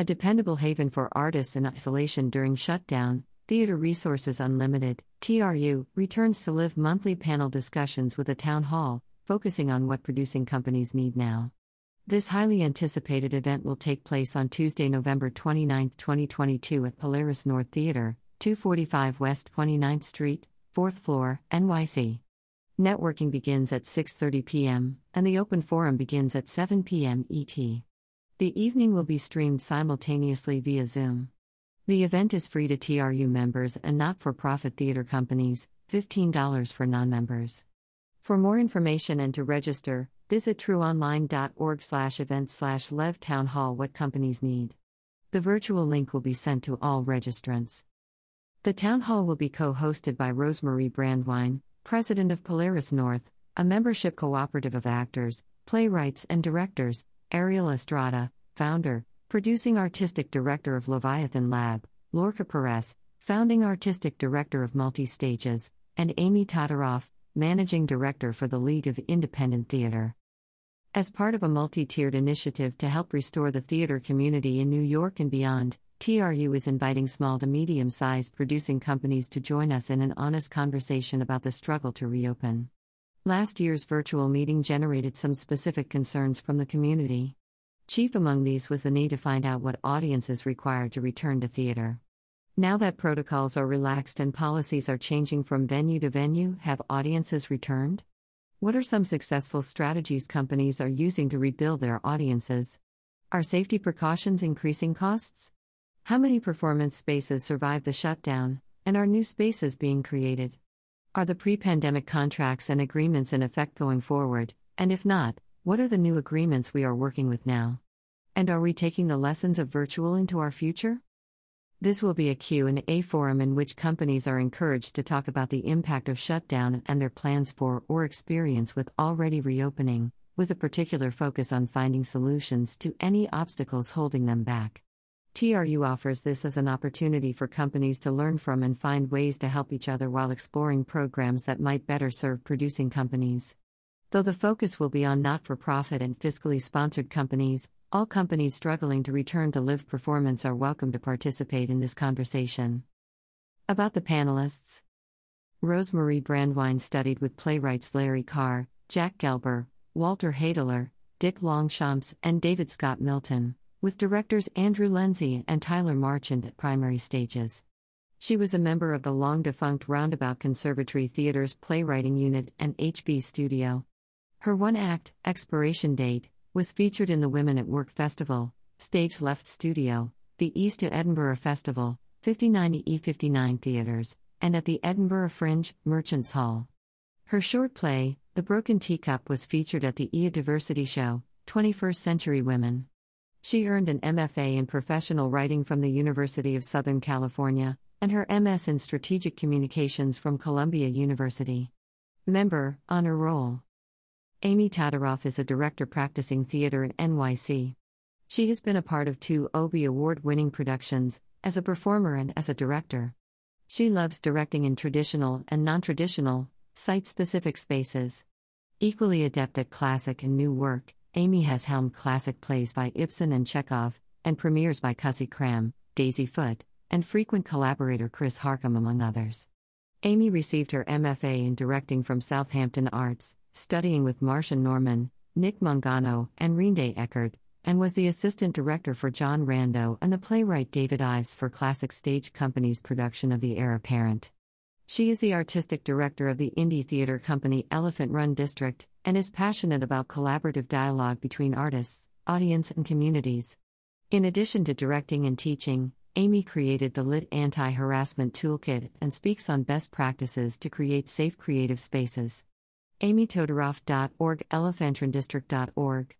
A dependable haven for artists in isolation during shutdown, Theater Resources Unlimited, TRU, returns to live monthly panel discussions with a town hall, focusing on what producing companies need now. This highly anticipated event will take place on Tuesday, November 29, 2022 at Polaris North Theater, 245 West 29th Street, 4th floor, NYC. Networking begins at 6:30 p.m. and the open forum begins at 7 p.m. ET. The evening will be streamed simultaneously via Zoom. The event is free to TRU members and not-for-profit theater companies, $15 for non-members. For more information and to register, visit truonline.org slash event slash lev town hall what companies need. The virtual link will be sent to all registrants. The town hall will be co-hosted by Rosemarie Brandwine, president of Polaris North, a membership cooperative of actors, playwrights, and directors, Ariel Estrada, founder, producing artistic director of Leviathan Lab, Lorca Perez, founding artistic director of Multi Stages, and Amy Todoroff, managing director for the League of Independent Theater. As part of a multi tiered initiative to help restore the theater community in New York and beyond, TRU is inviting small to medium sized producing companies to join us in an honest conversation about the struggle to reopen. Last year's virtual meeting generated some specific concerns from the community. Chief among these was the need to find out what audiences required to return to theater. Now that protocols are relaxed and policies are changing from venue to venue, have audiences returned? What are some successful strategies companies are using to rebuild their audiences? Are safety precautions increasing costs? How many performance spaces survived the shutdown, and are new spaces being created? Are the pre pandemic contracts and agreements in effect going forward, and if not, what are the new agreements we are working with now? And are we taking the lessons of virtual into our future? This will be a Q&A forum in which companies are encouraged to talk about the impact of shutdown and their plans for or experience with already reopening, with a particular focus on finding solutions to any obstacles holding them back. TRU offers this as an opportunity for companies to learn from and find ways to help each other while exploring programs that might better serve producing companies. Though the focus will be on not for profit and fiscally sponsored companies, all companies struggling to return to live performance are welcome to participate in this conversation. About the panelists Rosemarie Brandwine studied with playwrights Larry Carr, Jack Gelber, Walter Hadeler, Dick Longchamps, and David Scott Milton, with directors Andrew Lenzi and Tyler Marchant at primary stages. She was a member of the long defunct Roundabout Conservatory Theater's playwriting unit and HB Studio. Her one act, Expiration Date, was featured in the Women at Work Festival, Stage Left Studio, the East to Edinburgh Festival, 59 E59 theaters, and at the Edinburgh Fringe, Merchants Hall. Her short play, The Broken Teacup, was featured at the EA Diversity Show, 21st Century Women. She earned an MFA in professional writing from the University of Southern California, and her MS in strategic communications from Columbia University. Member, Honor Roll. Amy Todoroff is a director practicing theater in NYC. She has been a part of two Obie Award winning productions, as a performer and as a director. She loves directing in traditional and non traditional, site specific spaces. Equally adept at classic and new work, Amy has helmed classic plays by Ibsen and Chekhov, and premieres by Cusi Cram, Daisy Foote, and frequent collaborator Chris Harcum, among others. Amy received her MFA in directing from Southampton Arts studying with Marsha Norman, Nick Mungano, and Rinde Eckert, and was the assistant director for John Rando and the playwright David Ives for Classic Stage Company's production of The Heir Apparent. She is the artistic director of the indie theater company Elephant Run District and is passionate about collaborative dialogue between artists, audience, and communities. In addition to directing and teaching, Amy created the Lit Anti Harassment Toolkit and speaks on best practices to create safe creative spaces amytodoroff.org, elephantrundistrict.org.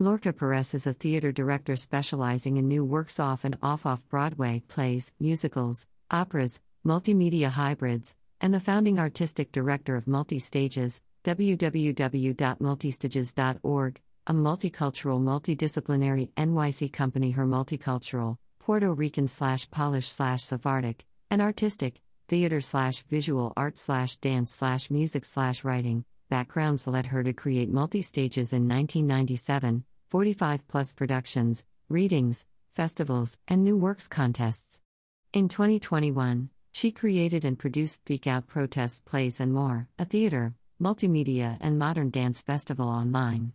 Lorca Perez is a theater director specializing in new works off and off off Broadway, plays, musicals, operas, multimedia hybrids, and the founding artistic director of Multistages, www.multistages.org, a multicultural, multidisciplinary NYC company. Her multicultural, Puerto Rican slash Polish slash Sephardic, and artistic, theater slash visual art slash dance slash music slash writing backgrounds led her to create multi stages in 1997, 45 plus productions, readings, festivals, and new works contests. In 2021, she created and produced Speak Out protests, plays, and more, a theater, multimedia, and modern dance festival online.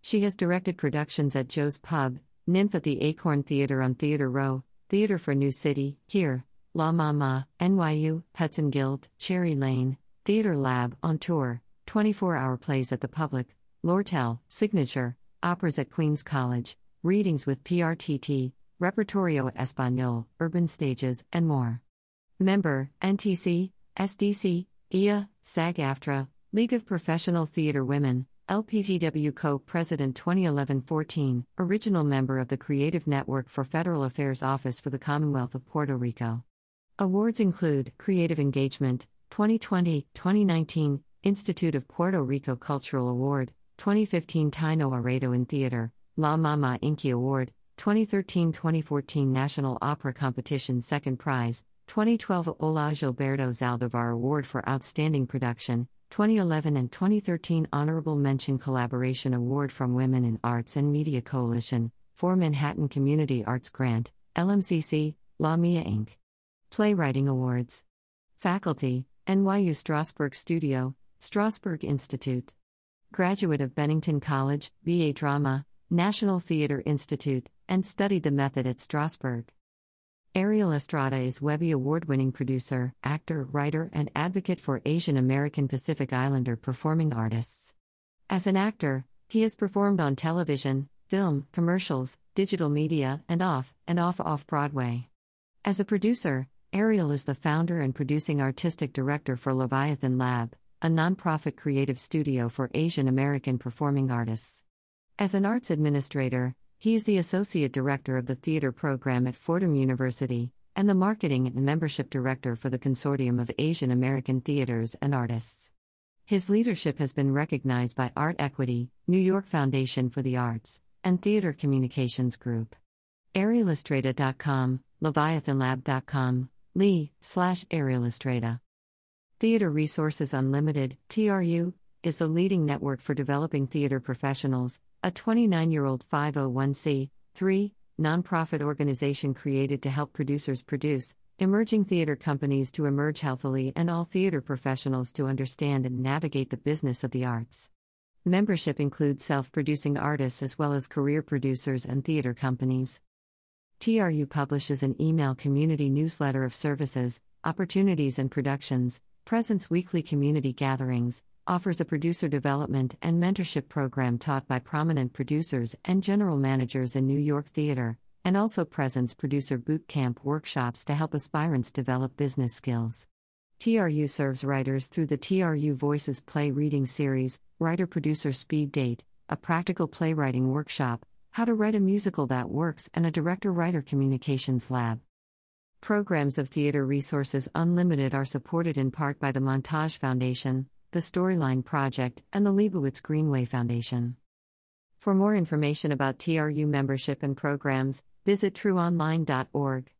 She has directed productions at Joe's Pub, NYMF at the Acorn Theater on Theater Row, Theater for New City, Here, La Mama, NYU, Hudson Guild, Cherry Lane, Theater Lab, On Tour, 24 hour plays at the public, Lortel, Signature, operas at Queen's College, readings with PRTT, Repertorio Español, urban stages, and more. Member, NTC, SDC, IA, SAG AFTRA, League of Professional Theater Women, LPTW Co President 2011 14, original member of the Creative Network for Federal Affairs Office for the Commonwealth of Puerto Rico. Awards include Creative Engagement, 2020 2019, Institute of Puerto Rico Cultural Award, 2015 Taino Aredo in Theater, La Mama Inky Award, 2013 2014 National Opera Competition Second Prize, 2012 HOLA Gilberto Zaldivar Award for Outstanding Production, 2011 and 2013 Honorable Mention Collaboration Award from Women in Arts and Media Coalition, for Manhattan Community Arts Grant, LMCC, La Mia Inc. Playwriting Awards. Faculty, NYU Strasberg Studio, Strasberg Institute. Graduate of Bennington College, BA Drama, National Theatre Institute, and studied the method at Strasberg. Ariel Estrada is Webby Award winning producer, actor, writer, and advocate for Asian American Pacific Islander performing artists. As an actor, he has performed on television, film, commercials, digital media, and off and off off Broadway. As a producer, Ariel is the founder and producing artistic director for Leviathan Lab, a nonprofit creative studio for Asian American performing artists. As an arts administrator, he is the Associate Director of the Theater Program at Fordham University and the Marketing and Membership Director for the Consortium of Asian American Theaters and Artists. His leadership has been recognized by Art Equity, New York Foundation for the Arts, and Theater Communications Group. ArielEstrada.com, LeviathanLab.com, Lee, slash ArielEstrada. Theater Resources Unlimited, TRU, is the leading network for developing theater professionals, a 29 year old 501c3 nonprofit organization created to help producers produce, emerging theater companies to emerge healthily, and all theater professionals to understand and navigate the business of the arts. Membership includes self producing artists as well as career producers and theater companies. TRU publishes an email community newsletter of services, opportunities, and productions, presents weekly community gatherings, offers a producer development and mentorship program taught by prominent producers and general managers in New York theater, and also presents producer boot camp workshops to help aspirants develop business skills. TRU serves writers through the TRU Voices Play Reading Series, Writer Producer Speed Date, a practical playwriting workshop, how to write a musical that works, and a director writer communications lab. Programs of Theater Resources Unlimited are supported in part by the Montage Foundation, the Storyline Project, and the Leibowitz Greenway Foundation. For more information about TRU membership and programs, visit truonline.org.